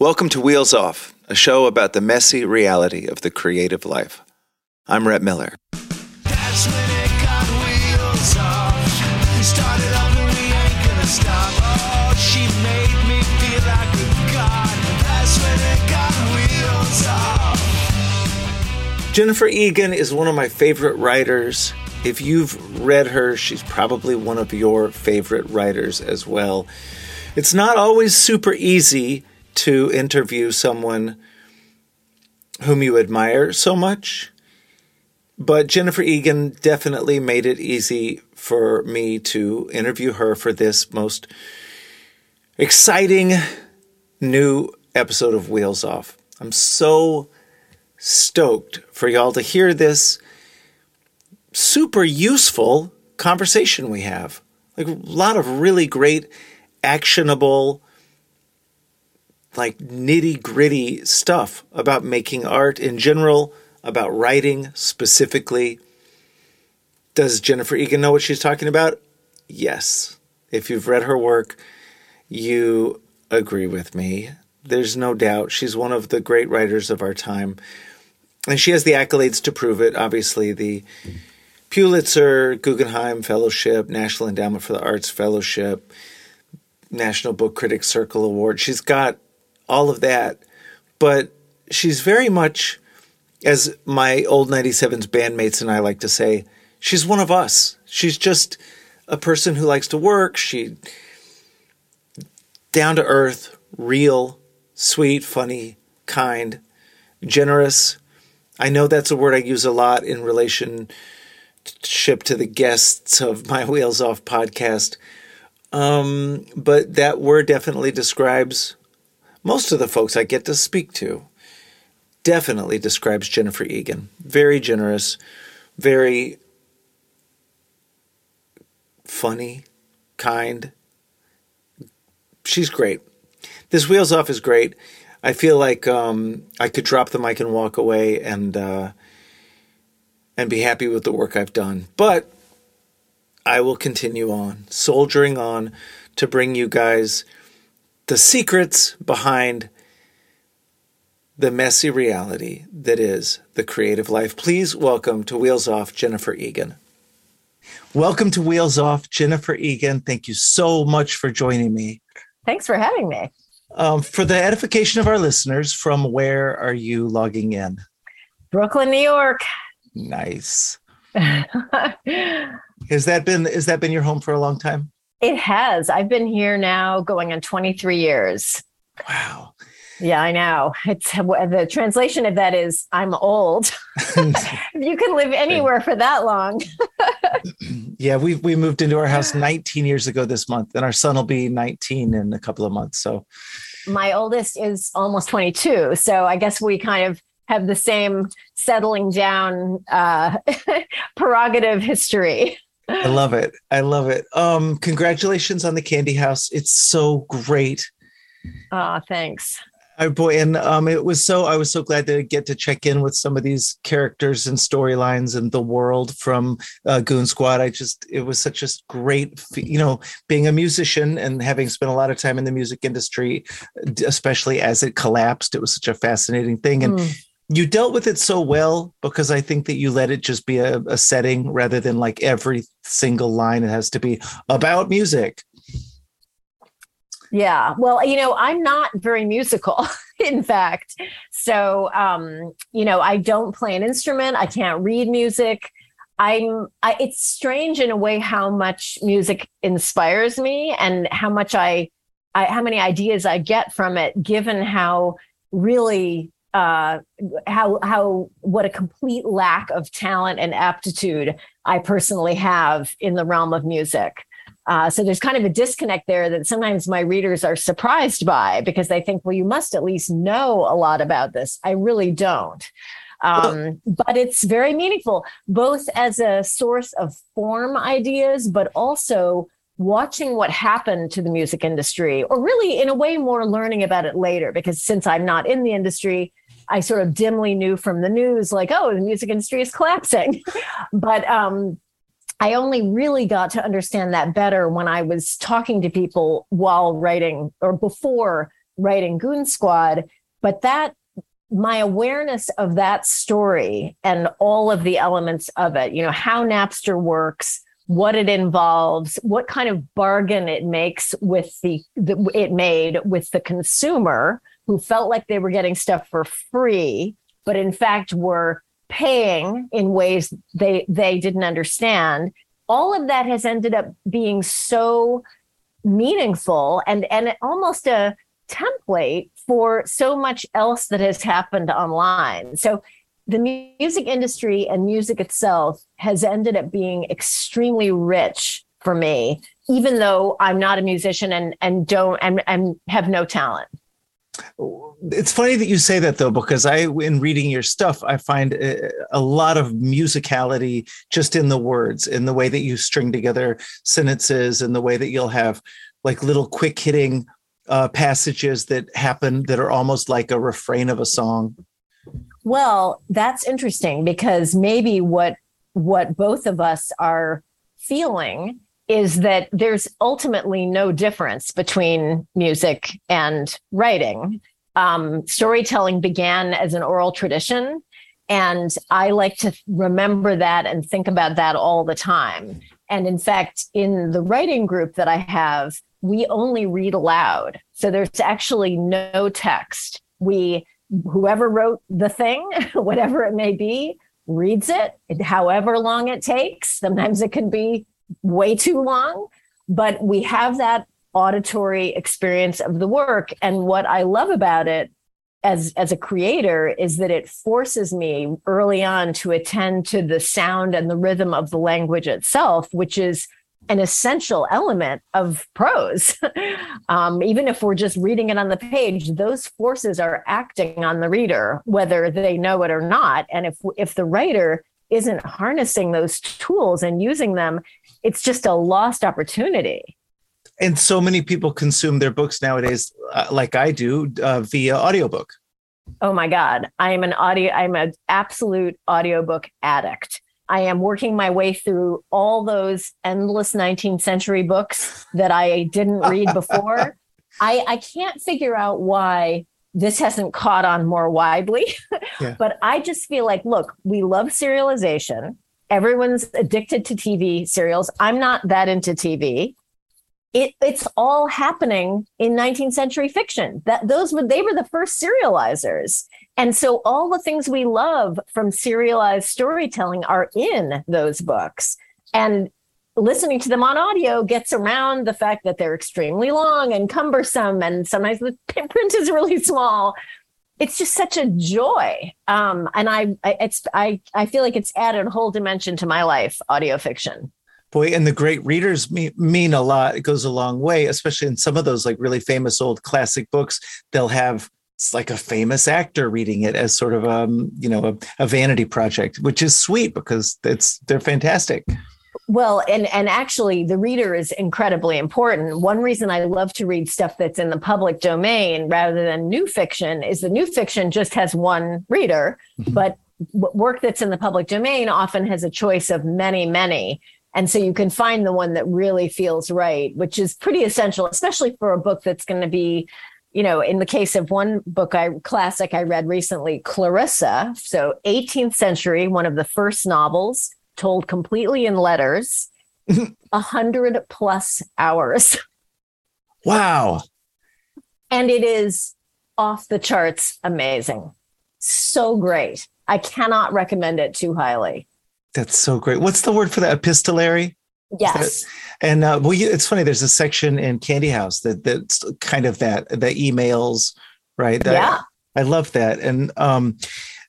Welcome to Wheels Off, a show about the messy reality of the creative life. I'm Rhett Miller. That's when it got wheels off. We started over, we ain't gonna stop. Oh, she made me feel like a god. That's when it got wheels off. Jennifer Egan is one of my favorite writers. If you've read her, she's probably one of your favorite writers as well. It's not always super easy to interview someone whom you admire so much. But Jennifer Egan definitely made it easy for me to interview her for this most exciting new episode of Wheels Off. I'm so stoked for y'all to hear this super useful conversation we have. Like a lot of really great, actionable, like nitty gritty stuff about making art in general, about writing specifically. Does Jennifer Egan know what she's talking about? Yes. If you've read her work, you agree with me. There's no doubt she's one of the great writers of our time. And she has the accolades to prove it. Obviously, the Pulitzer, Guggenheim Fellowship, National Endowment for the Arts Fellowship, National Book Critics Circle Award. She's got all of that. But she's very much, as my old 97's bandmates and I like to say, she's one of us. She's just a person who likes to work. She down to earth, real, sweet, funny, kind, generous. I know that's a word I use a lot in relationship to the guests of my Wheels Off podcast. Um, but that word definitely describes most of the folks I get to speak to definitely describes Jennifer Egan. Very generous, very funny, kind. She's great. This Wheels Off is great. I feel like um, I could drop the mic and walk away and uh, and be happy with the work I've done. But I will continue on, soldiering on to bring you guys the secrets behind the messy reality that is the creative life. Please welcome to Wheels Off Jennifer Egan. Welcome to Wheels Off, Jennifer Egan. Thank you so much for joining me. Thanks for having me. Um, for the edification of our listeners, from where are you logging in? Brooklyn, New York. Nice. Has that been has that been your home for a long time? Has. I've been here now going on 23 years. Wow. Yeah, I know. It's the translation of that is I'm old. you can live anywhere for that long. yeah, we we moved into our house 19 years ago this month, and our son will be 19 in a couple of months. So My oldest is almost 22. So I guess we kind of have the same settling down uh, prerogative history. I love it. I love it. Um, congratulations on the Candy House. It's so great. Oh, thanks. Oh boy, and um, it was so I was so glad to get to check in with some of these characters and storylines and the world from uh, Goon Squad. I just it was such a great, you know, being a musician and having spent a lot of time in the music industry, especially as it collapsed. It was such a fascinating thing, and Mm. You dealt with it so well because I think that you let it just be a, a setting rather than like every single line it has to be about music. Yeah. Well, you know, I'm not very musical, in fact. So, um, you know, I don't play an instrument. I can't read music. I'm, I, it's strange in a way how much music inspires me and how much I, I, how many ideas I get from it, given how really, uh, how, how, what a complete lack of talent and aptitude I personally have in the realm of music. Uh, so there's kind of a disconnect there that sometimes my readers are surprised by because they think, well, you must at least know a lot about this. I really don't. Um, but it's very meaningful, both as a source of form ideas, but also watching what happened to the music industry, or really in a way more learning about it later, because since I'm not in the industry, I sort of dimly knew from the news, like, oh, the music industry is collapsing. but um, I only really got to understand that better when I was talking to people while writing or before writing Goon Squad. But that my awareness of that story and all of the elements of it, you know, how Napster works, what it involves, what kind of bargain it makes with the, the it made with the consumer who felt like they were getting stuff for free, but in fact were paying in ways they they didn't understand. All of that has ended up being so meaningful and and almost a template for so much else that has happened online. So the music industry and music itself has ended up being extremely rich for me, even though I'm not a musician and and don't and, and have no talent. It's funny that you say that though, because I, in reading your stuff, I find a, a lot of musicality just in the words, in the way that you string together sentences, and the way that you'll have like little quick hitting uh, passages that happen that are almost like a refrain of a song? Well, that's interesting because maybe what what both of us are feeling is that there's ultimately no difference between music and writing. Um, storytelling began as an oral tradition, and I like to remember that and think about that all the time. And in fact, in the writing group that I have, we only read aloud. So there's actually no text. We, whoever wrote the thing, whatever it may be, reads it, however long it takes. Sometimes it can be way too long, but we have that auditory experience of the work. And what I love about it as as a creator is that it forces me early on to attend to the sound and the rhythm of the language itself, which is an essential element of prose. um, even if we're just reading it on the page, those forces are acting on the reader, whether they know it or not. And if if the writer isn't harnessing those tools and using them, it's just a lost opportunity. And so many people consume their books nowadays, uh, like I do, uh, via audiobook. Oh my God. I am an audio, I'm an absolute audiobook addict. I am working my way through all those endless 19th century books that I didn't read before. I, I can't figure out why this hasn't caught on more widely. yeah. But I just feel like, look, we love serialization. Everyone's addicted to TV serials. I'm not that into TV. It, it's all happening in 19th century fiction. That those were they were the first serializers. And so all the things we love from serialized storytelling are in those books. And listening to them on audio gets around the fact that they're extremely long and cumbersome and sometimes the print is really small it's just such a joy. Um, and I, I it's i i feel like it's added a whole dimension to my life audio fiction. Boy and the great readers mean, mean a lot. It goes a long way especially in some of those like really famous old classic books. They'll have it's like a famous actor reading it as sort of um you know a, a vanity project which is sweet because it's they're fantastic well and and actually the reader is incredibly important. One reason i love to read stuff that's in the public domain rather than new fiction is the new fiction just has one reader mm-hmm. but work that's in the public domain often has a choice of many many. And so you can find the one that really feels right which is pretty essential especially for a book that's going to be you know, in the case of one book I classic I read recently, Clarissa, so 18th century, one of the first novels told completely in letters, a hundred plus hours. Wow. And it is off the charts amazing. So great. I cannot recommend it too highly. That's so great. What's the word for that? Epistolary? Yes. And uh, well, it's funny. There's a section in Candy House that that's kind of that the emails, right? That, yeah. I love that. And um,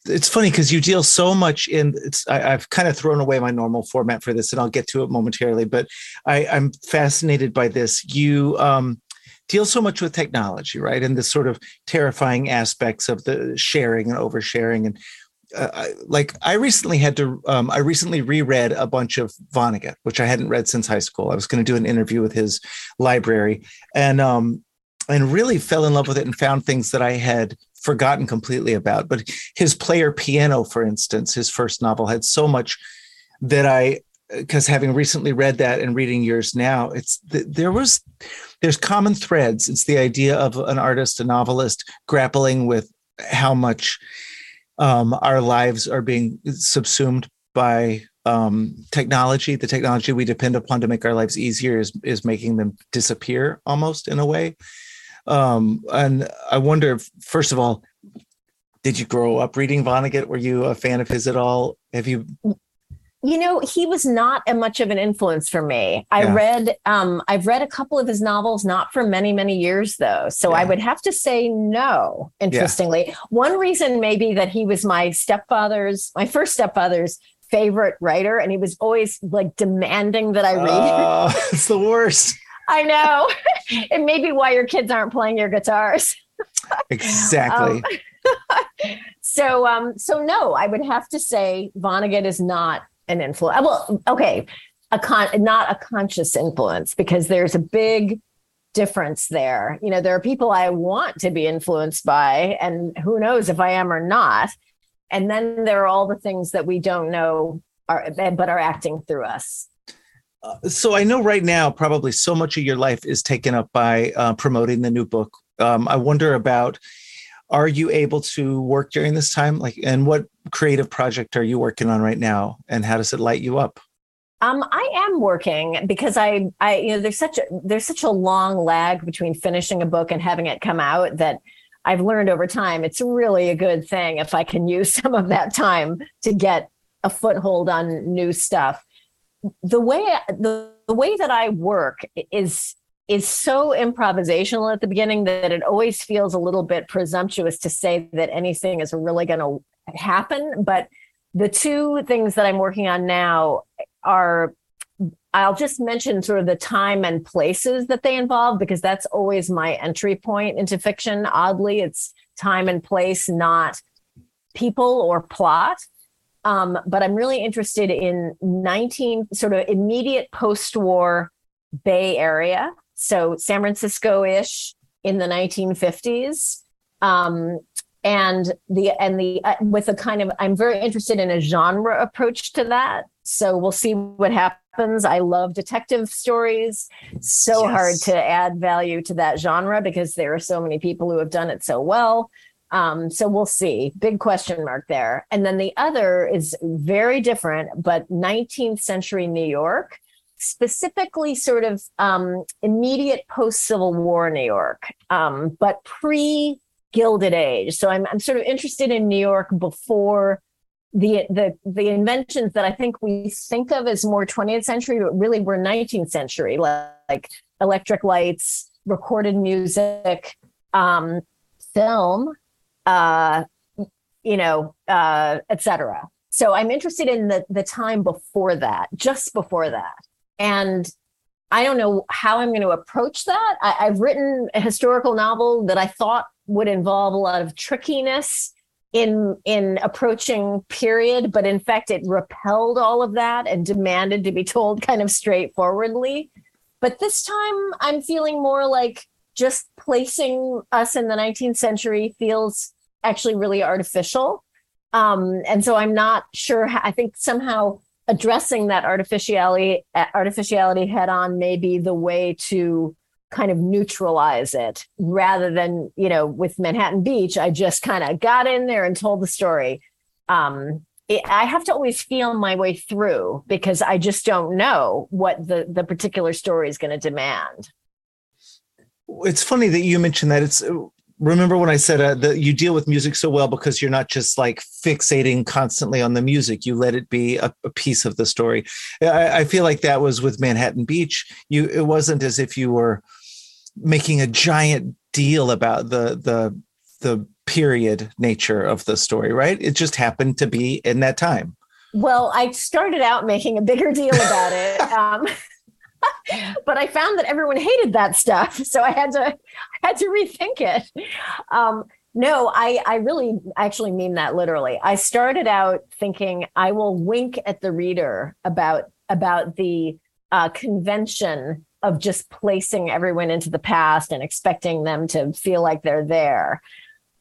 it's funny because you deal so much in it's I, have kind of thrown away my normal format for this and i'll get to it momentarily but I, i'm fascinated by this you um, deal so much with technology right and the sort of terrifying aspects of the sharing and oversharing and uh, I, like I recently had to, um, I recently reread a bunch of Vonnegut, which I hadn't read since high school. I was going to do an interview with his library, and um, and really fell in love with it and found things that I had forgotten completely about. But his player piano, for instance, his first novel had so much that I, because having recently read that and reading yours now, it's there was there's common threads. It's the idea of an artist, a novelist grappling with how much um, our lives are being subsumed by um, technology. The technology we depend upon to make our lives easier is is making them disappear almost in a way. Um, and I wonder, first of all, did you grow up reading Vonnegut? Were you a fan of his at all? Have you? You know, he was not a much of an influence for me. I yeah. read, um, I've read a couple of his novels, not for many, many years though. So yeah. I would have to say no. Interestingly, yeah. one reason maybe that he was my stepfather's, my first stepfather's favorite writer, and he was always like demanding that I read. Uh, it's the worst. I know. it may be why your kids aren't playing your guitars. exactly. Um, so, um, so no, I would have to say Vonnegut is not an influence. Well, okay, a con, not a conscious influence because there's a big difference there. You know, there are people I want to be influenced by, and who knows if I am or not. And then there are all the things that we don't know are, but are acting through us so I know right now, probably so much of your life is taken up by uh, promoting the new book. Um, I wonder about are you able to work during this time? Like and what creative project are you working on right now? And how does it light you up? Um, I am working because I, I, you know, there's such a there's such a long lag between finishing a book and having it come out that I've learned over time it's really a good thing if I can use some of that time to get a foothold on new stuff the way the, the way that I work is is so improvisational at the beginning that it always feels a little bit presumptuous to say that anything is really going to happen. But the two things that I'm working on now are I'll just mention sort of the time and places that they involve because that's always my entry point into fiction. Oddly, it's time and place, not people or plot. Um, but I'm really interested in 19 sort of immediate post-war Bay Area, so San Francisco-ish in the 1950s, um, and the and the uh, with a kind of I'm very interested in a genre approach to that. So we'll see what happens. I love detective stories. So yes. hard to add value to that genre because there are so many people who have done it so well. Um, so we'll see. Big question mark there. And then the other is very different, but 19th century New York, specifically sort of um, immediate post Civil War New York, um, but pre Gilded Age. So I'm, I'm sort of interested in New York before the the the inventions that I think we think of as more 20th century, but really were 19th century, like, like electric lights, recorded music, um, film, uh, you know, uh, etc. So I'm interested in the the time before that, just before that, and I don't know how I'm going to approach that. I, I've written a historical novel that I thought would involve a lot of trickiness in in approaching period but in fact it repelled all of that and demanded to be told kind of straightforwardly but this time i'm feeling more like just placing us in the 19th century feels actually really artificial. Um, and so I'm not sure. How, I think somehow addressing that artificiality artificiality head on may be the way to kind of neutralize it rather than you know with manhattan beach i just kind of got in there and told the story um, it, i have to always feel my way through because i just don't know what the the particular story is going to demand it's funny that you mentioned that it's remember when I said uh, that you deal with music so well because you're not just like fixating constantly on the music. You let it be a, a piece of the story. I, I, feel like that was with Manhattan Beach. You it wasn't as if you were making a giant deal about the the the period nature of the story, right? It just happened to be in that time. Well, I started out making a bigger deal about it. Um, but I found that everyone hated that stuff, so I had to I had to rethink it. Um, no, I I really actually mean that literally. I started out thinking I will wink at the reader about about the uh, convention of just placing everyone into the past and expecting them to feel like they're there.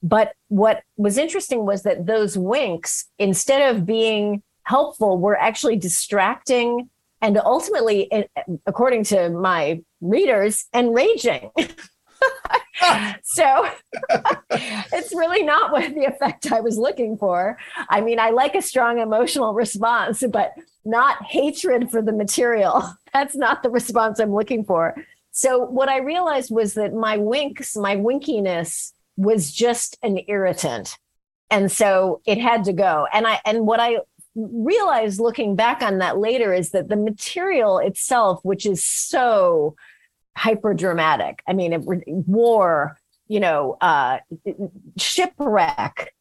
But what was interesting was that those winks, instead of being helpful, were actually distracting and ultimately, according to my readers, enraging. so it's really not what the effect I was looking for. I mean, I like a strong emotional response, but not hatred for the material. That's not the response I'm looking for. So what I realized was that my winks, my winkiness was just an irritant. And so it had to go. And I and what I realized looking back on that later is that the material itself, which is so hyper dramatic. I mean, it, war, you know, uh, shipwreck,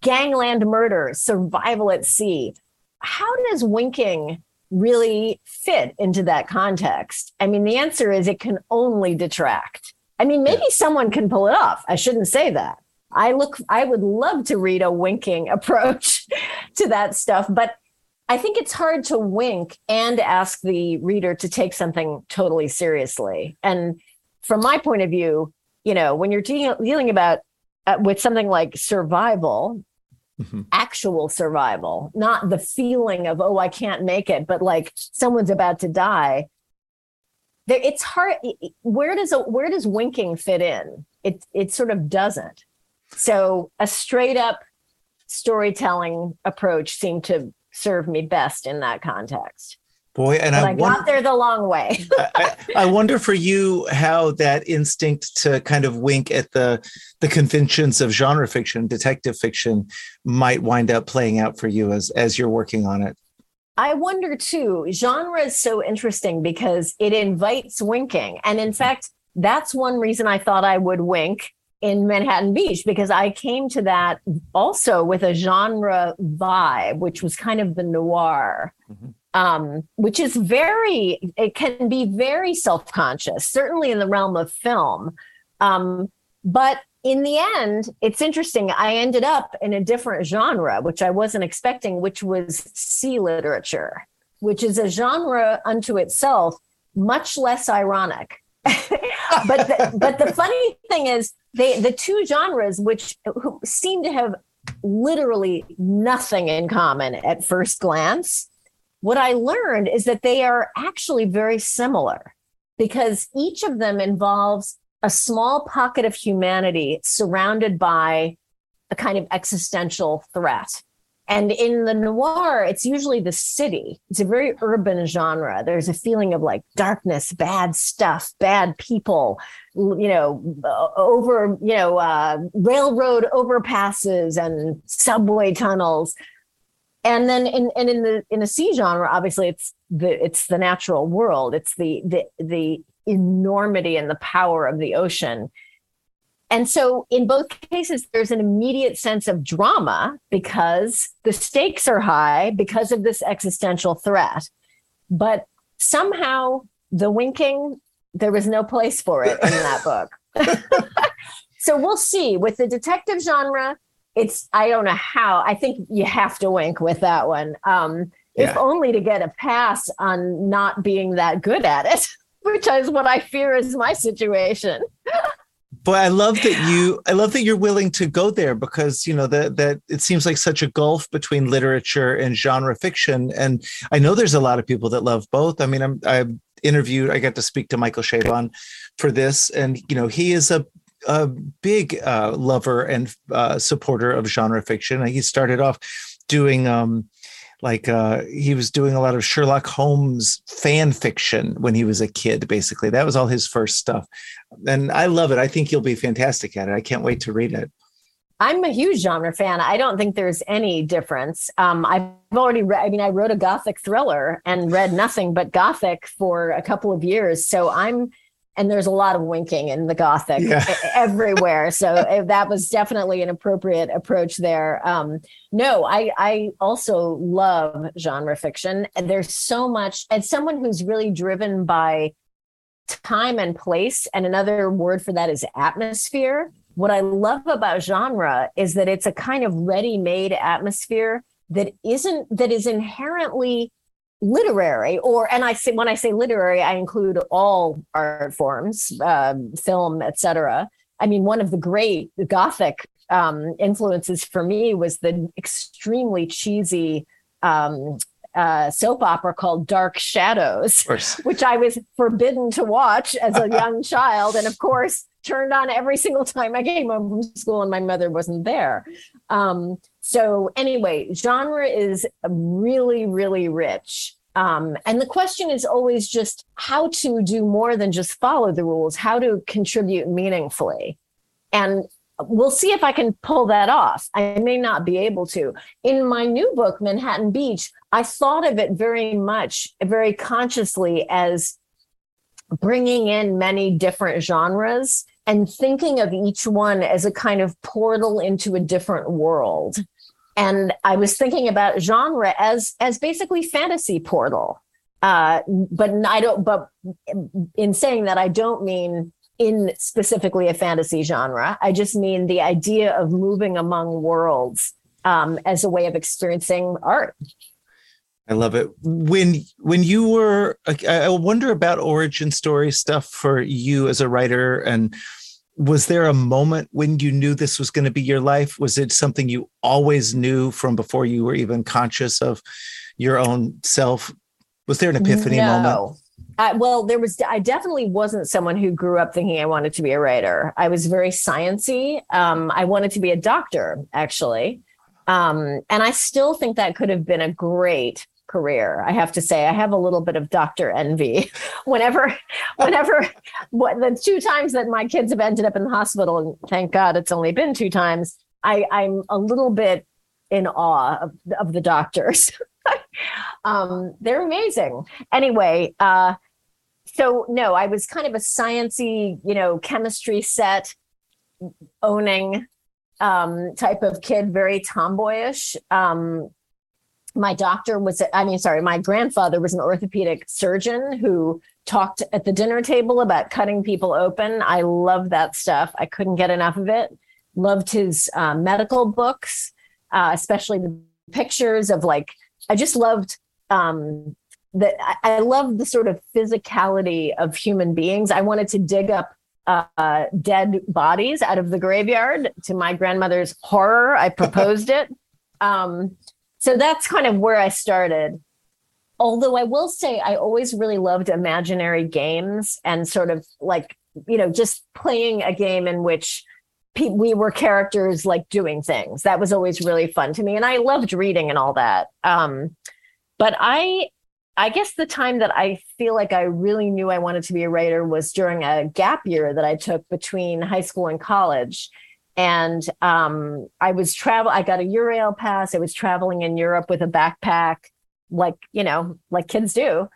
gangland murder, survival at sea. How does winking really fit into that context? I mean, the answer is it can only detract. I mean, maybe yeah. someone can pull it off. I shouldn't say that. I look, I would love to read a winking approach to that stuff, but I think it's hard to wink and ask the reader to take something totally seriously. And from my point of view, you know, when you're de- dealing about uh, with something like survival, mm-hmm. actual survival, not the feeling of oh I can't make it, but like someone's about to die. There, it's hard. Where does a, where does winking fit in? It it sort of doesn't. So a straight up storytelling approach seemed to serve me best in that context. Boy, and I, I wonder, got there the long way. I, I, wonder for you how that instinct to kind of wink at the the conventions of genre fiction, detective fiction, might wind up playing out for you as as you're working on it. I wonder too. Genre is so interesting because it invites winking, and in mm-hmm. fact, that's one reason I thought I would wink in Manhattan Beach because I came to that also with a genre vibe, which was kind of the noir, mm-hmm. um, which is very, it can be very self conscious, certainly in the realm of film. Um, but in the end, it's interesting. I ended up in a different genre, which I wasn't expecting, which was sea literature, which is a genre unto itself, much less ironic. but the, but the funny thing is they the two genres which seem to have literally nothing in common at first glance what i learned is that they are actually very similar because each of them involves a small pocket of humanity surrounded by a kind of existential threat and in the noir, it's usually the city. It's a very urban genre. There's a feeling of like darkness, bad stuff, bad people, you know, over, you know, uh, railroad overpasses and subway tunnels. And then in and in the in the sea genre, obviously it's the it's the natural world. It's the the the enormity and the power of the ocean and so in both cases, there's an immediate sense of drama because the stakes are high because of this existential threat. But somehow the winking, there was no place for it in that book. so we'll see. With the detective genre, it's, I don't know how, I think you have to wink with that one. Um, yeah. If only to get a pass on not being that good at it, which is what I fear is my situation. But I love that you I love that you're willing to go there because you know that that it seems like such a gulf between literature and genre fiction and I know there's a lot of people that love both. I mean I'm I interviewed I got to speak to Michael Chabon for this and you know he is a a big uh, lover and uh, supporter of genre fiction. He started off doing um, like uh, he was doing a lot of Sherlock Holmes fan fiction when he was a kid. Basically, that was all his first stuff, and I love it. I think you'll be fantastic at it. I can't wait to read it. I'm a huge genre fan. I don't think there's any difference. Um, I've already read, I mean, I wrote a gothic thriller and read nothing but gothic for a couple of years. So I'm and there's a lot of winking in the gothic Yeah. everywhere. So uh, that was definitely an appropriate approach there. Um no i i also love genre fiction. And there's so much as someone who's really driven by time and place and another word for that is atmosphere what i love about genre is that it's a kind of ready-made atmosphere that isn't that is inherently literary or and i say when i say literary i include all art forms um, film etc i mean one of the great gothic um, influences for me was the extremely cheesy um, uh, soap opera called dark shadows which I was forbidden to watch as a young child. And of course, turned on every single time I came home from school and my mother wasn't there. Um, so, anyway, genre is really, really rich. Um, and the question is always just how to do more than just follow the rules, how to contribute meaningfully. And we'll see if I can pull that off. I may not be able to. In my new book, Manhattan Beach, I thought of it very much, very consciously as bringing in many different genres and thinking of each one as a kind of portal into a different world. And I was thinking about genre as as basically fantasy portal. Uh, but I don't. But in saying that, I don't mean in specifically a fantasy genre. I just mean the idea of moving among worlds um, as a way of experiencing art. I love it. When when you were, I I wonder about origin story stuff for you as a writer. And was there a moment when you knew this was going to be your life? Was it something you always knew from before you were even conscious of your own self? Was there an epiphany moment? No. I, well, there was. I definitely wasn't someone who grew up thinking I wanted to be a writer. I was very sciency. Um, I wanted to be a doctor, actually, um, and I still think that could have been a great career. I have to say, I have a little bit of doctor envy. whenever, whenever, what the two times that my kids have ended up in the hospital, and thank God it's only been two times. I, I'm a little bit in awe of, of the doctors. um, they're amazing. Anyway, uh, so no, I was kind of a sciency, you know, chemistry set owning um, type of kid, very tomboyish. Um, my doctor was, I mean, sorry, my grandfather was an orthopedic surgeon who talked at the dinner table about cutting people open. I love that stuff. I couldn't get enough of it. Loved his uh, medical books, uh, especially the pictures of like, I just loved um, that. I, I loved the sort of physicality of human beings. I wanted to dig up uh, dead bodies out of the graveyard. To my grandmother's horror, I proposed it. Um, so that's kind of where I started. Although I will say, I always really loved imaginary games and sort of like, you know, just playing a game in which pe- we were characters like doing things. That was always really fun to me. And I loved reading and all that. Um, but I, I guess the time that I feel like I really knew I wanted to be a writer was during a gap year that I took between high school and college and um, I was travel. I got a Eurail pass. I was traveling in Europe with a backpack, like you know, like kids do.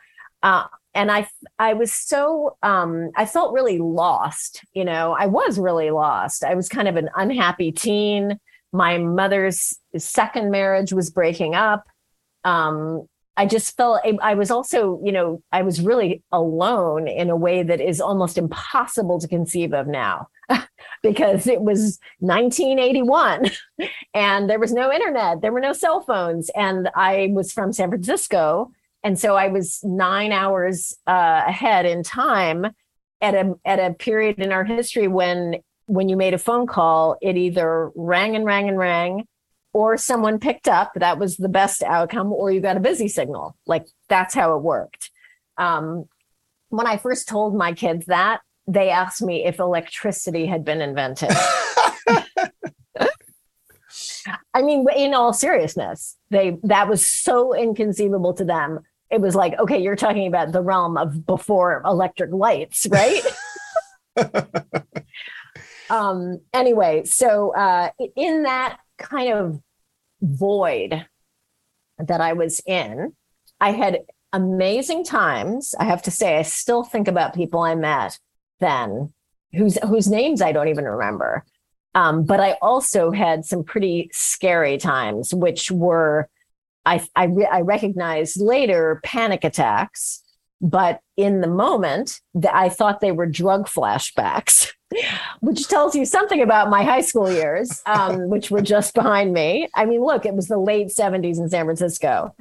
Uh, and I, I was so, um, I felt really lost. You know, I was really lost. I was kind of an unhappy teen. My mother's second marriage was breaking up. Um, I just felt I was also, you know, I was really alone in a way that is almost impossible to conceive of now because it was 1981 and there was no internet, there were no cell phones, and I was from San Francisco. And so I was nine hours uh, ahead in time at a at a period in our history when when you made a phone call, it either rang and rang and rang, or someone picked up. That was the best outcome, or you got a busy signal. Like that's how it worked. Um, when I first told my kids that, they asked me if electricity had been invented. I mean, in all seriousness, they that was so inconceivable to them. It was like, okay, you're talking about the realm of before electric lights, right? um anyway, so uh in that kind of void that I was in, I had amazing times. I have to say, I still think about people I met then, whose whose names I don't even remember. Um, but I also had some pretty scary times, which were I I, re- I recognized later panic attacks, but in the moment, that I thought they were drug flashbacks, which tells you something about my high school years, um, which were just behind me. I mean, look, it was the late '70s in San Francisco,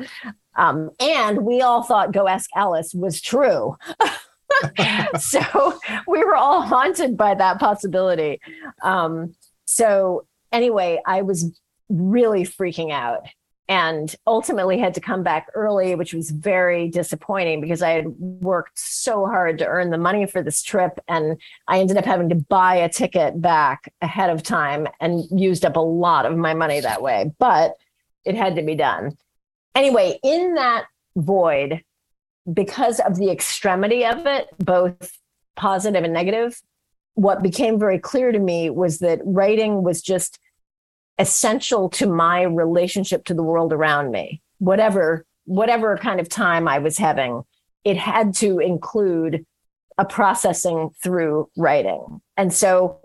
um, and we all thought "Go Ask Alice" was true. so we were all haunted by that possibility. Um, so anyway, I was really freaking out and ultimately had to come back early, which was very disappointing because I had worked so hard to earn the money for this trip. And I ended up having to buy a ticket back ahead of time and used up a lot of my money that way. But it had to be done. Anyway, in that void, because of the extremity of it, both positive and negative, what became very clear to me was that writing was just essential to my relationship to the world around me. Whatever whatever kind of time i was having it had to include a processing through writing. And so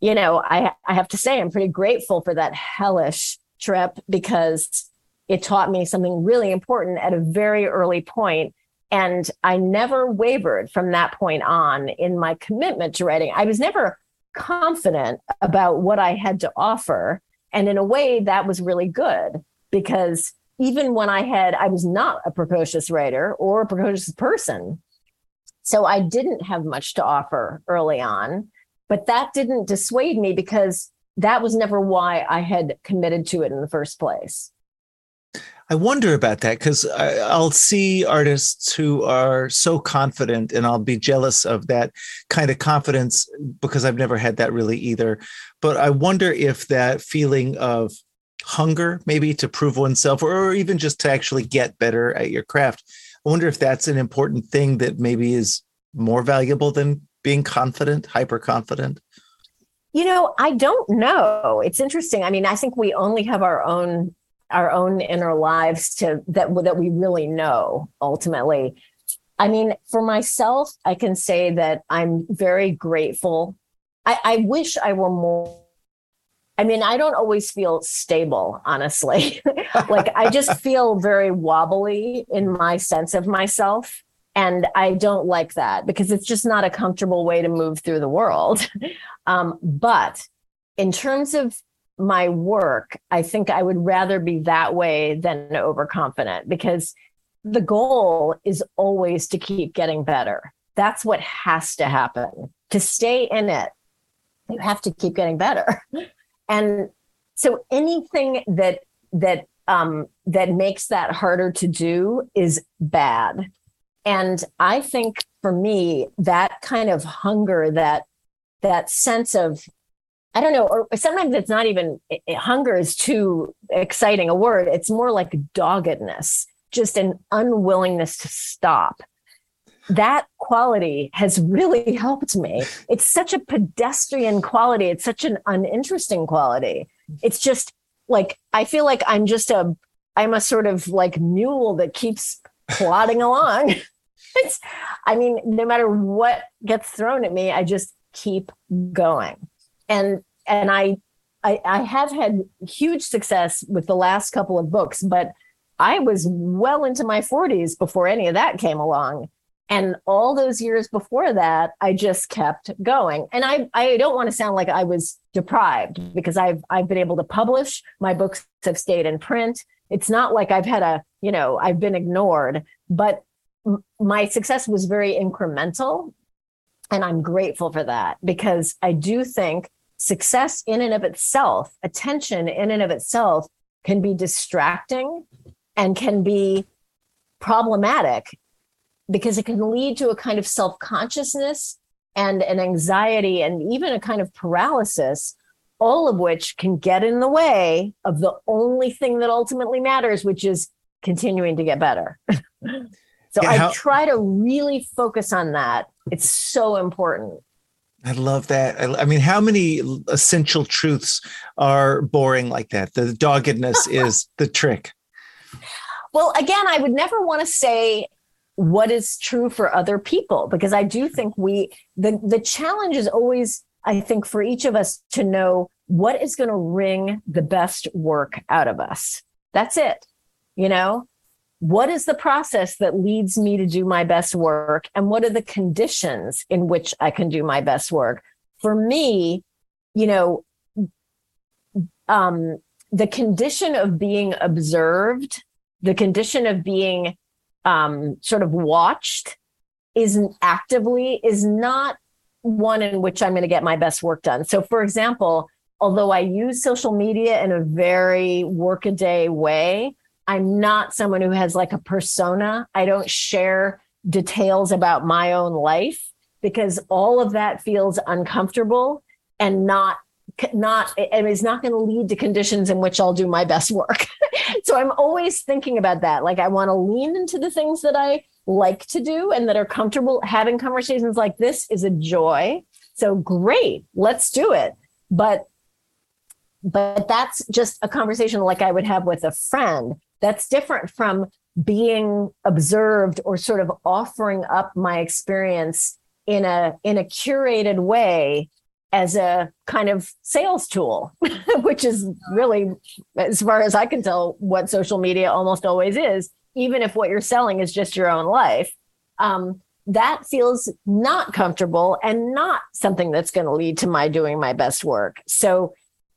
you know i i have to say i'm pretty grateful for that hellish trip because it taught me something really important at a very early point and i never wavered from that point on in my commitment to writing i was never confident about what I had to offer. And in a way, that was really good because even when I had, I was not a precocious writer or a precocious person. So I didn't have much to offer early on, but that didn't dissuade me because that was never why I had committed to it in the first place. I wonder about that because I'll see artists who are so confident, and I'll be jealous of that kind of confidence because I've never had that really either. But I wonder if that feeling of hunger, maybe to prove oneself, or even just to actually get better at your craft, I wonder if that's an important thing that maybe is more valuable than being confident, hyper confident. You know, I don't know. It's interesting. I mean, I think we only have our own our own inner lives to that that we really know ultimately i mean for myself i can say that i'm very grateful i, I wish i were more I mean, I don't always feel stable, honestly. like I just feel very wobbly in my sense of myself. And I don't like that because it's just not a comfortable way to move through the world. Um, but in terms of my work, I think I would rather be that way than overconfident because the goal is always to keep getting better. That's what has to happen. To stay in it, you have to keep getting better. And so anything that that um, that makes that harder to do is bad. And I think for me, that kind of hunger, that that sense of I don't know, or sometimes it's not even it, hunger is too exciting a word. It's more like doggedness, just an unwillingness to stop. That quality has really helped me. It's such a pedestrian quality. It's such an uninteresting quality. It's just like I feel like I'm just a I'm a sort of like mule that keeps plodding along. It's I mean, no matter what gets thrown at me, I just keep going and and I, I I have had huge success with the last couple of books, but I was well into my 40s before any of that came along. And all those years before that, I just kept going. And I, I don't want to sound like I was deprived because I've I've been able to publish. My books have stayed in print. It's not like I've had a, you know, I've been ignored, but my success was very incremental. And I'm grateful for that because I do think success in and of itself, attention in and of itself can be distracting and can be problematic because it can lead to a kind of self consciousness and an anxiety and even a kind of paralysis, all of which can get in the way of the only thing that ultimately matters, which is continuing to get better. so yeah, how- I try to really focus on that. It's so important. I love that. I, I, mean, how many essential truths are boring like that? The doggedness is the trick. Well, again, I would never want to say what is true for other people because i do mm-hmm. think we the the challenge is always i think for each of us to know what is going to wring the best work out of us that's it you know what is the process that leads me to do my best work and what are the conditions in which i can do my best work for me you know um the condition of being observed the condition of being um, sort of watched is actively is not one in which I'm going to get my best work done. So, for example, although I use social media in a very workaday way, I'm not someone who has like a persona. I don't share details about my own life because all of that feels uncomfortable and not not and is not going to lead to conditions in which I'll do my best work. so I'm always thinking about that. Like I want to lean into the things that I like to do and that are comfortable. Having conversations like this is a joy. So great, let's do it. But but that's just a conversation like I would have with a friend. That's different from being observed or sort of offering up my experience in a in a curated way as a kind of sales tool, which is really, as far as I can tell, what social media almost always is, even if what you're selling is just your own life. Um, that feels not comfortable and not something that's going to lead to my doing my best work. So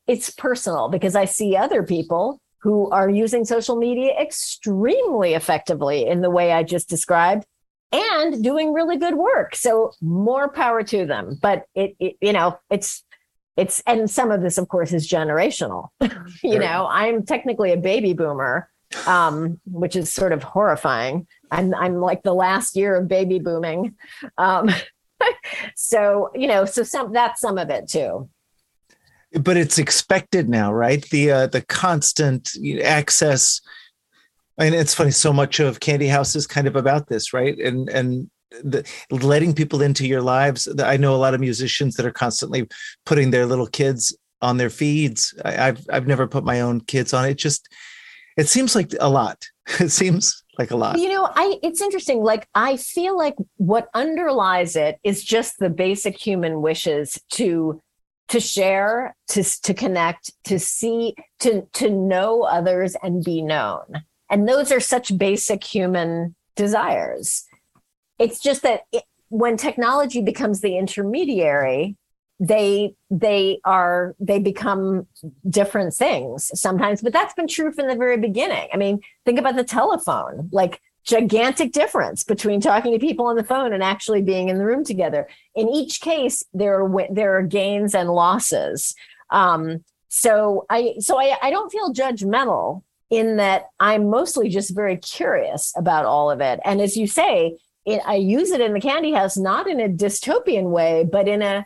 it's personal because I see other people who are using social media extremely effectively in the way I just described and doing really good work. So more power to them. But it, it you know, it's it's and some of this, of course, is generational. you know, I'm technically a baby boomer, um, which is sort of horrifying. I'm I'm like the last year of baby booming. Um, so you know, so some that's some of it too but it's expected now right? The uh, the constant access and it's funny so much of candy house is kind of about this right? And and the, letting people into your lives i know a lot of musicians that are constantly putting their little kids on their feeds. I, have i've never put my own kids on it just it seems like a lot. It seems like a lot. You know i it's interesting like i feel like what underlies it is just the basic human wishes to to share to to connect to see to to know others and be known. And those are such basic human desires. It's just that it, when technology becomes the intermediary, they they are they become different things sometimes but that's been true from the very beginning. I mean think about the telephone. Like gigantic difference between talking to people on the phone and actually being in the room together in each case there are there are gains and losses um, so i so I, I don't feel judgmental in that I'm mostly just very curious about all of it. And as you say, it, I use it in the candy house, not in a dystopian way, but in a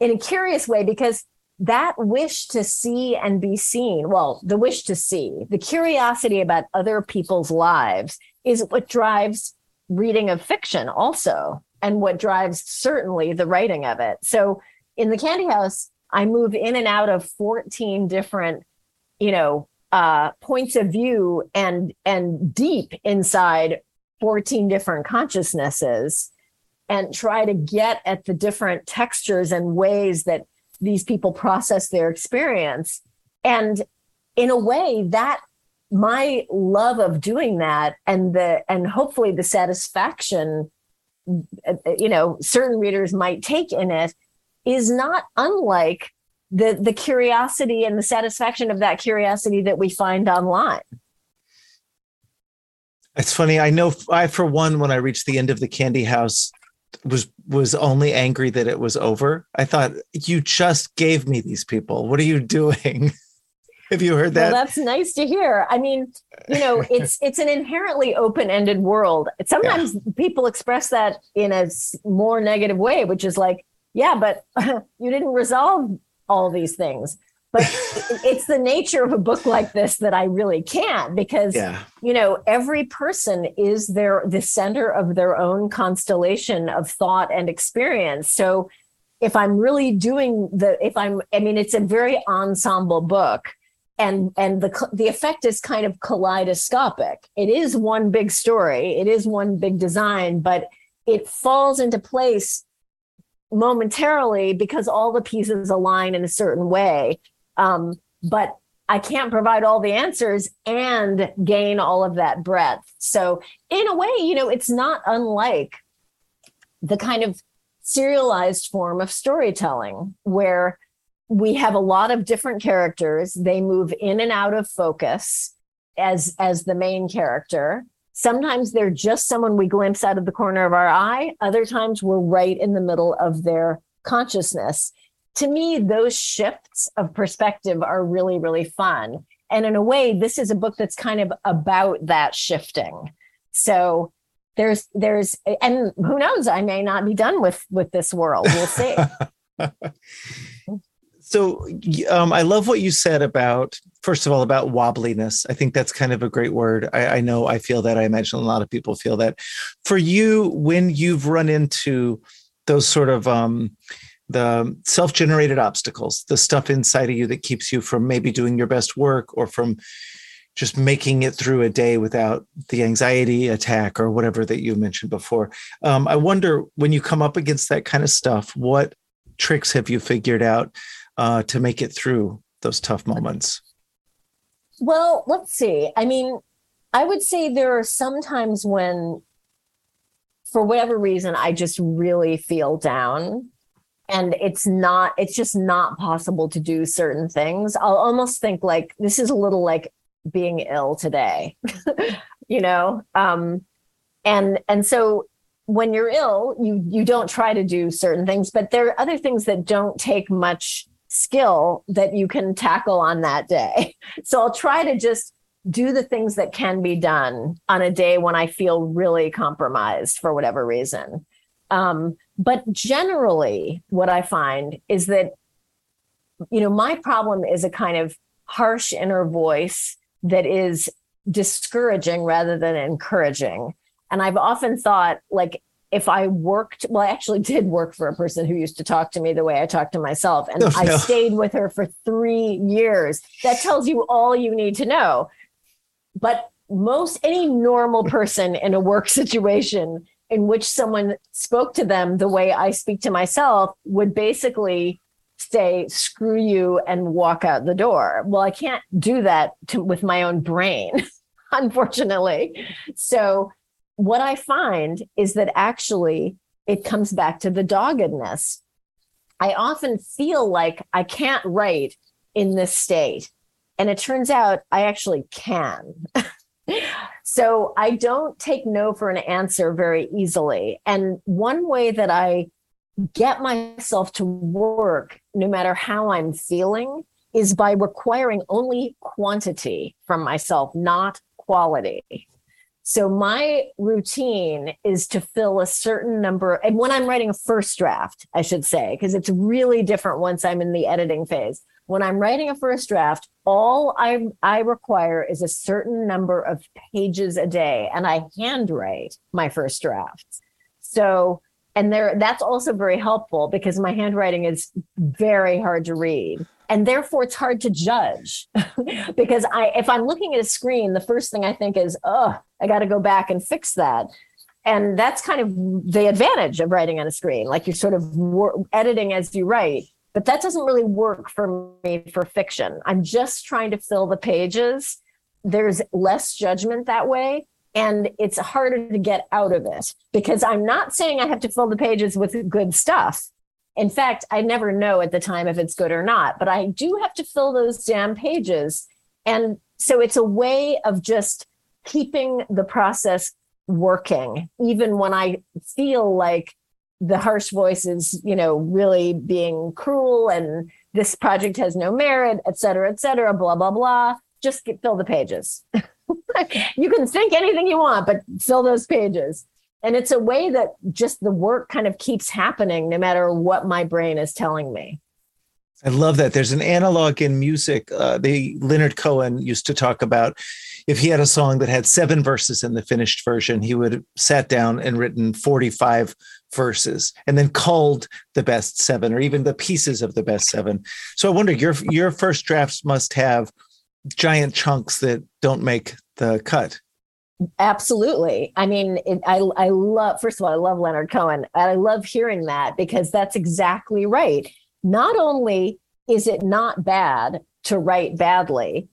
in a curious way because that wish to see and be seen, well, the wish to see, the curiosity about other people's lives is what drives reading of fiction also, and what drives certainly the writing of it. So in the candy house, I move in and out of 14 different, you know, uh, points of view and and deep inside 14 different consciousnesses and try to get at the different textures and ways that these people process their experience and in a way that my love of doing that and the and hopefully the satisfaction you know certain readers might take in it is not unlike the the curiosity and the satisfaction of that curiosity that we find online. It's funny i know i for one when i reached the end of the candy house was was only angry that it was over. I thought you just gave me these people. What are you doing have you heard that well, that's nice to hear i mean you know it's it's an inherently open-ended world sometimes yeah. people express that in a more negative way which is like yeah but you didn't resolve all these things but it's the nature of a book like this that I really can't because yeah. you know every person is their the center of their own constellation of thought and experience. So if I'm really doing the if I'm I mean it's a very ensemble book and and the the effect is kind of kaleidoscopic. It is one big story, it is one big design, but it falls into place momentarily because all the pieces align in a certain way. Um, but I can't provide all the answers and gain all of that breadth. So, in a way, you know, it's not unlike the kind of serialized form of storytelling where we have a lot of different characters. They move in and out of focus as as the main character. Sometimes they're just someone we glimpse out of the corner of our eye. Other times we're right in the middle of their consciousness. To me those shifts of perspective are really really fun. And in a way this is a book that's kind of about that shifting. So there's there's and who knows? I may not be done with with this world. We'll see so um, i love what you said about first of all about wobbliness. I think that's kind of a great word. I, I know i feel that. I imagine a lot of people feel that. For you when you've run into those sort of um, the self-generated obstacles the stuff inside of you that keeps you from maybe doing your best work or from just making it through a day without the anxiety attack or whatever that you mentioned before. Um, I wonder when you come up against that kind of stuff, what tricks have you figured out uh, to make it through those tough moments? Well, let's see. I mean, I would say there are some times when, for whatever reason, I just really feel down and it's not it's just not possible to do certain things i'll almost think like this is a little like being ill today you know um and and so when you're ill you you don't try to do certain things but there are other things that don't take much skill that you can tackle on that day so i'll try to just do the things that can be done on a day when i feel really compromised for whatever reason um, but generally what i find is that you know my problem is a kind of harsh inner voice that is discouraging rather than encouraging. And I've often thought, like, if I worked, well, I actually did work for a person who used to talk to me the way I talk to myself. And oh, I stayed with her for three years. That tells you all you need to know. But most any normal person in a work situation in which someone spoke to them the way I speak to myself would basically say screw you and walk out the door well i can't do that to, with my own brain unfortunately so what i find is that actually it comes back to the doggedness. I often feel like i can't write in this state and it turns out i actually can. So i don't take no for an answer very easily. And one way that i get myself to work no matter how I'm feeling is by requiring only quantity from myself, not quality. So my routine is to fill a certain number. And when I'm writing a first draft, I should say, because it's really different once I'm in the editing phase. When I'm writing a first draft, all I, I require is a certain number of pages a day, and I handwrite my first drafts. So and there that's also very helpful because my handwriting is very hard to read and therefore it's hard to judge because i if i'm looking at a screen the first thing i think is oh i got to go back and fix that. And that's kind of the advantage of writing on a screen. Like you're sort of wor- editing as you write but that doesn't really work for me for fiction. I'm just trying to fill the pages. There's less judgment that way and it's harder to get out of it because I'm not saying I have to fill the pages with good stuff. In fact, I never know at the time if it's good or not, but I do have to fill those damn pages. And so it's a way of just keeping the process working, even when I feel like the harsh voice is, you know, really being cruel and this project has no merit, et cetera, et cetera, blah, blah, blah. Just get, fill the pages. you can think anything you want, but fill those pages. And it's a way that just the work kind of keeps happening no matter what my brain is telling me. I love that. There's an analog in music. Uh, the Leonard Cohen used to talk about if he had a song that had seven verses in the finished version, he would have sat down and written 45 verses and then culled the best seven or even the pieces of the best seven. So I wonder your your first drafts must have giant chunks that don't make the cut. Absolutely. I mean, it, I I love. First of all, I love Leonard Cohen, I love hearing that because that's exactly right. Not only is it not bad to write badly,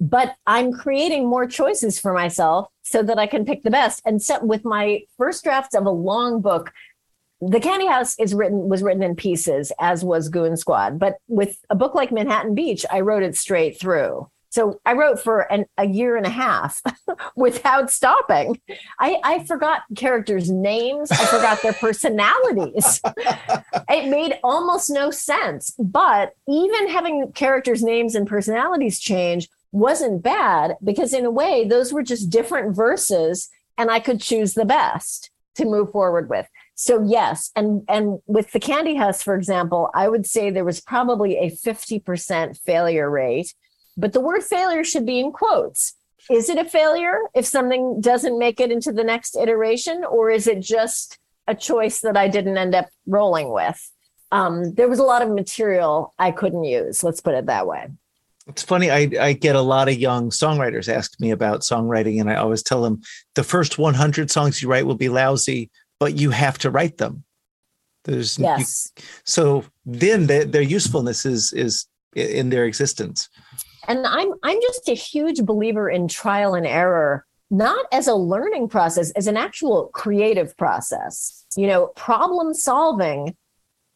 but I'm creating more choices for myself so that I can pick the best. And so with my first drafts of a long book, the Candy House is written was written in pieces, as was Goon Squad. But with a book like Manhattan Beach, I wrote it straight through. So I wrote for an, a year and a half without stopping. I, I forgot characters' names. I forgot their personalities. it made almost no sense. But even having characters' names and personalities change wasn't bad because, in a way, those were just different verses, and I could choose the best to move forward with. So yes, and and with the Candy House, for example, I would say there was probably a fifty percent failure rate but the word failure should be in quotes. Is it a failure if something doesn't make it into the next iteration, or is it just a choice that I didn't end up rolling with? Um, there was a lot of material I couldn't use. Let's put it that way. It's funny. I, I get a lot of young songwriters ask me about songwriting, and I always tell them the first 100 songs you write will be lousy, but you have to write them. There's yes. You, so then the, their usefulness is is in their existence and i'm i'm just a huge believer in trial and error not as a learning process as an actual creative process. You know problem solving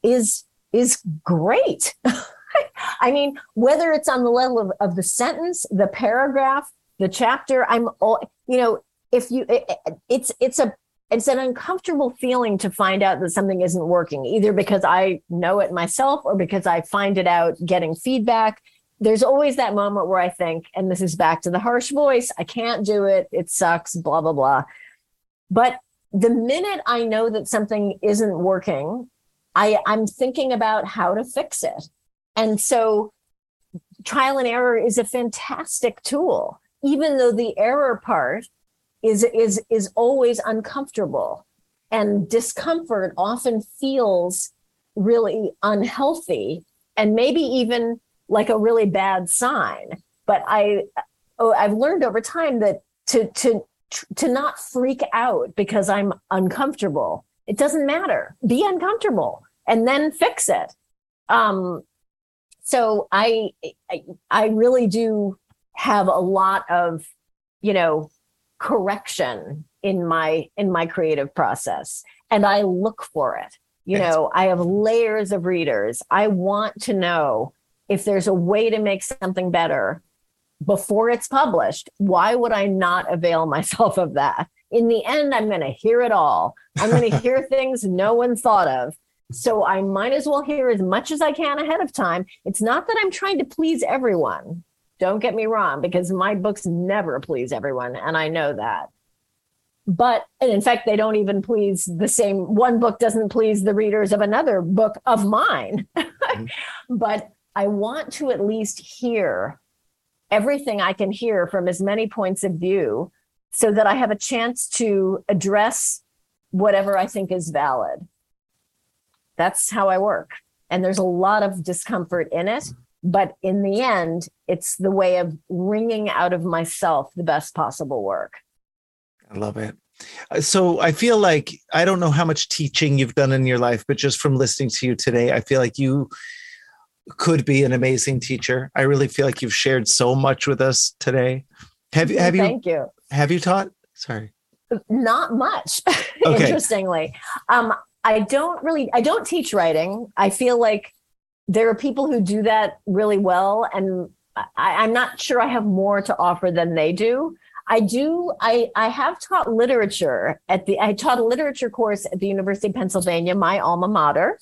is is great. I mean whether it's on the level of, of the sentence the paragraph the chapter i'm all you know if you it, it's it's a it's an uncomfortable feeling to find out that something isn't working either because i know it myself or because i find it out getting feedback there's always that moment where I think, and this is back to the harsh voice, I can't do it. It sucks, blah, blah, blah. But the minute I know that something isn't working, I, I'm thinking about how to fix it. And so trial and error is a fantastic tool, even though the error part is, is, is always uncomfortable. And discomfort often feels really unhealthy and maybe even like a really bad sign. But I, oh, I've learned over time that to to to not freak out because I'm uncomfortable. It doesn't matter. Be uncomfortable and then fix it. Um, so I, I I really do have a lot of you know correction in my in my creative process and I look for it. You know, I have layers of readers. I want to know if there's a way to make something better before it's published, why would I not avail myself of that? In the end, I'm going to hear it all. I'm going to hear things no one thought of. So I might as well hear as much as I can ahead of time. It's not that I'm trying to please everyone. Don't get me wrong, because my books never please everyone. And I know that. But, and in fact, they don't even please the same. One book doesn't please the readers of another book of mine. Mm-hmm. but I want to at least hear everything I can hear from as many points of view so that I have a chance to address whatever I think is valid. That's how I work. And there's a lot of discomfort in it. But in the end, it's the way of wringing out of myself the best possible work. I love it. Uh, so I feel like I don't know how much teaching you've done in your life, but just from listening to you today, I feel like you could be an amazing teacher. I really feel like you've shared so much with us today. Have you have you Thank you. Have you taught? Sorry. Not much. Okay. Interestingly. Um I don't really I don't teach writing. I feel like there are people who do that really well and I, I'm not sure I have more to offer than they do. I do. I I have taught literature at the. I taught a literature course at the University of Pennsylvania, my alma mater,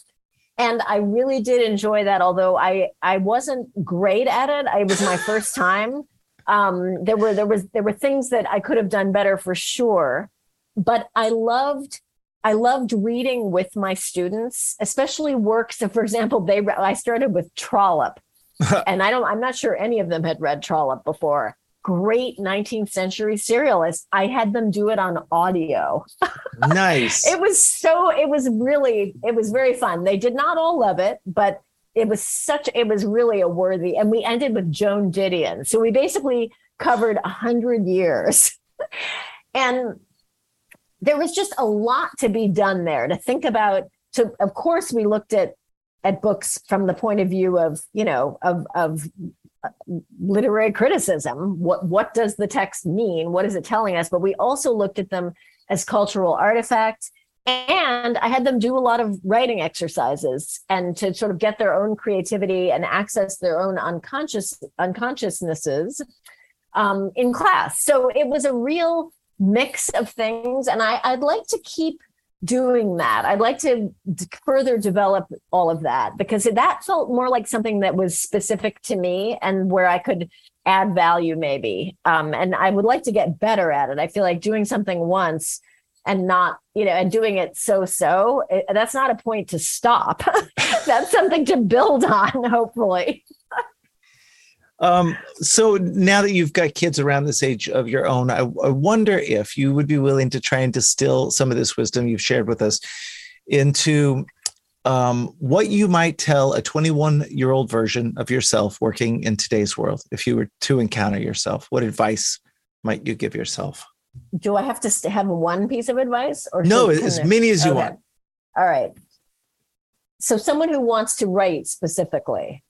and I really did enjoy that. Although I I wasn't great at it, it was my first time. Um, there were there was there were things that I could have done better for sure, but I loved I loved reading with my students, especially works. So, for example, they I started with Trollope, and I don't I'm not sure any of them had read Trollope before great 19th century serialists. I had them do it on audio. Nice. it was so, it was really, it was very fun. They did not all love it, but it was such it was really a worthy and we ended with joan didion so we basically covered a hundred years and there was just a lot to be done there to think about to of course we looked at at books from the point of view of you know of of literary criticism. What what does the text mean? What is it telling us? But we also looked at them as cultural artifacts. And i had them do a lot of writing exercises and to sort of get their own creativity and access their own unconscious unconsciousnesses um, in class. So it was a real mix of things. And I, i'd like to keep doing that. I'd like to d- further develop all of that because that felt more like something that was specific to me and where i could add value maybe. Um, and i would like to get better at it. I feel like doing something once and not you know and doing it so so that's not a point to stop. That's something to build on hopefully Um, so now that you've got kids around this age of your own, I, I wonder if you would be willing to try and distill some of this wisdom you've shared with us into um, what you might tell a 21 year old version of yourself working in today's world if you were to encounter yourself. What advice might you give yourself? do i have to have one piece of advice or No, as many as you Okay. want. all right so someone who wants to write specifically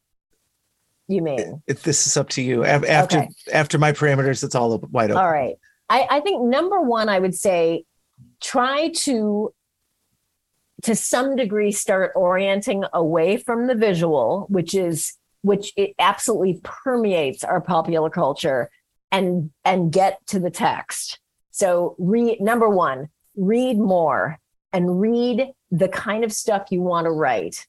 you mean If this is up to you. After Okay. after my parameters, it's all wide open. All right. I, I think number one, I would say try to to some degree start orienting away from the visual, which is which it absolutely permeates our popular culture and and get to the text. So read number one, read more and read the kind of stuff you want to write.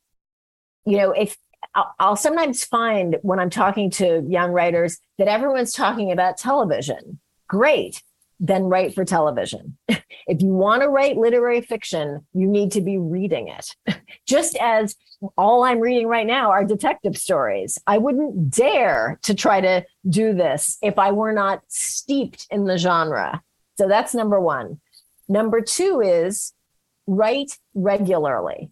You know, if I'll, I'll sometimes find when I'm talking to young writers that everyone's talking about television. Great. Then write for television. if you want to write literary fiction, you need to be reading it. Just as all I'm reading right now are detective stories. I wouldn't dare to try to do this if I were not steeped in the genre. So that's number one. Number two is write regularly.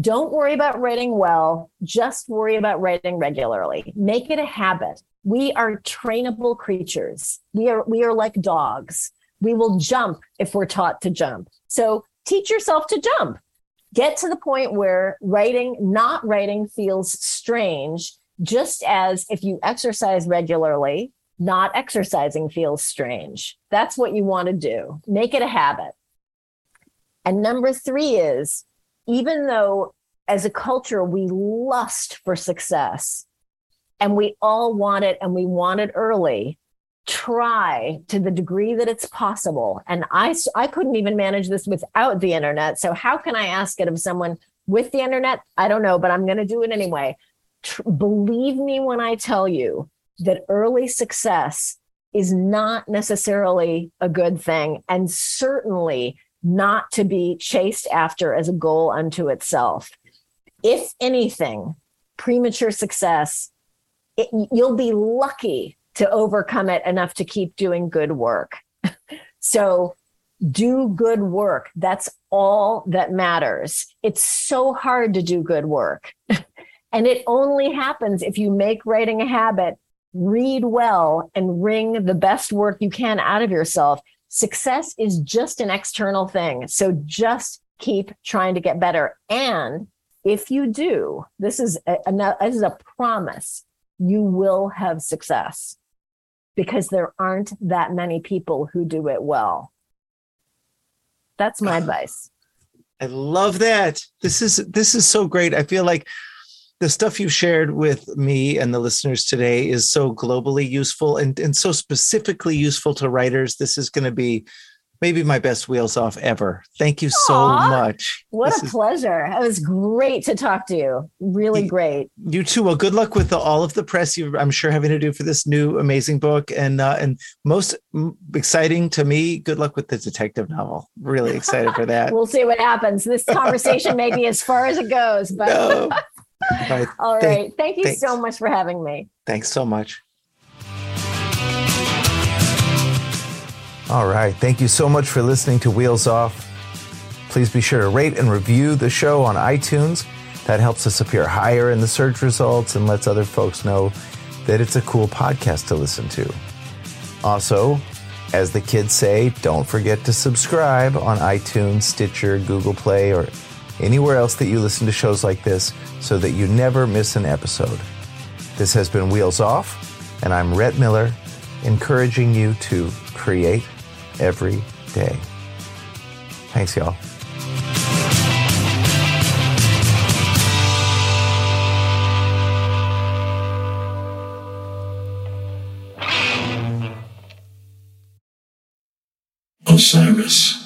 Don't worry about writing well, just worry about writing regularly. Make it a habit. We are trainable creatures. We are we are like dogs. We will jump if we're taught to jump. So teach yourself to jump. Get to the point where writing, not writing feels strange, just as if you exercise regularly, not exercising feels strange. That's what you want to do. Make it a habit. And number 3 is even though as a culture we lust for success and we all want it and we want it early try to the degree that it's possible. And i i couldn't even manage this without the internet. So how can i ask it of someone with the internet? I don't know but i'm going to do it anyway. Tr- believe me when i tell you that early success is not necessarily a good thing. And certainly not to be chased after as a goal unto itself. If anything, premature success, it, you'll be lucky to overcome it enough to keep doing good work. so do good work. That's all that matters. It's so hard to do good work. and it only happens if you make writing a habit, read well, and wring the best work you can out of yourself success is just an external thing. So just keep trying to get better. And if you do, this is a, a, this is a promise, you will have success because there aren't that many people who do it well. That's my advice. I love that. This is this is so great. I feel like the stuff you shared with me and the listeners today is so globally useful and, and so specifically useful to writers. This is going to be maybe my best wheels off ever. Thank you so much. What This a is- pleasure. It was great to talk to you. Really You- great. You too. Well, good luck with the, all of the press you I'm sure having to do for this new amazing book, and uh, and most exciting to me, good luck with the detective novel. Really excited for that. We'll see what happens. This conversation may be as far as it goes, but No. All right. all Thank- right. Thank you thanks. so much for having me. Thanks so much. All right. Thank you so much for listening to Wheels Off. Please be sure to rate and review the show on iTunes That helps us appear higher in the search results and lets other folks know that it's a cool podcast to listen to. Also, as the kids say, don't forget to subscribe on iTunes, Stitcher, Google Play, or anywhere else that you listen to shows like this so that you never miss an episode. This has been Wheels Off, and I'm Rhett Miller, encouraging you to create every day. Thanks, y'all. Osiris.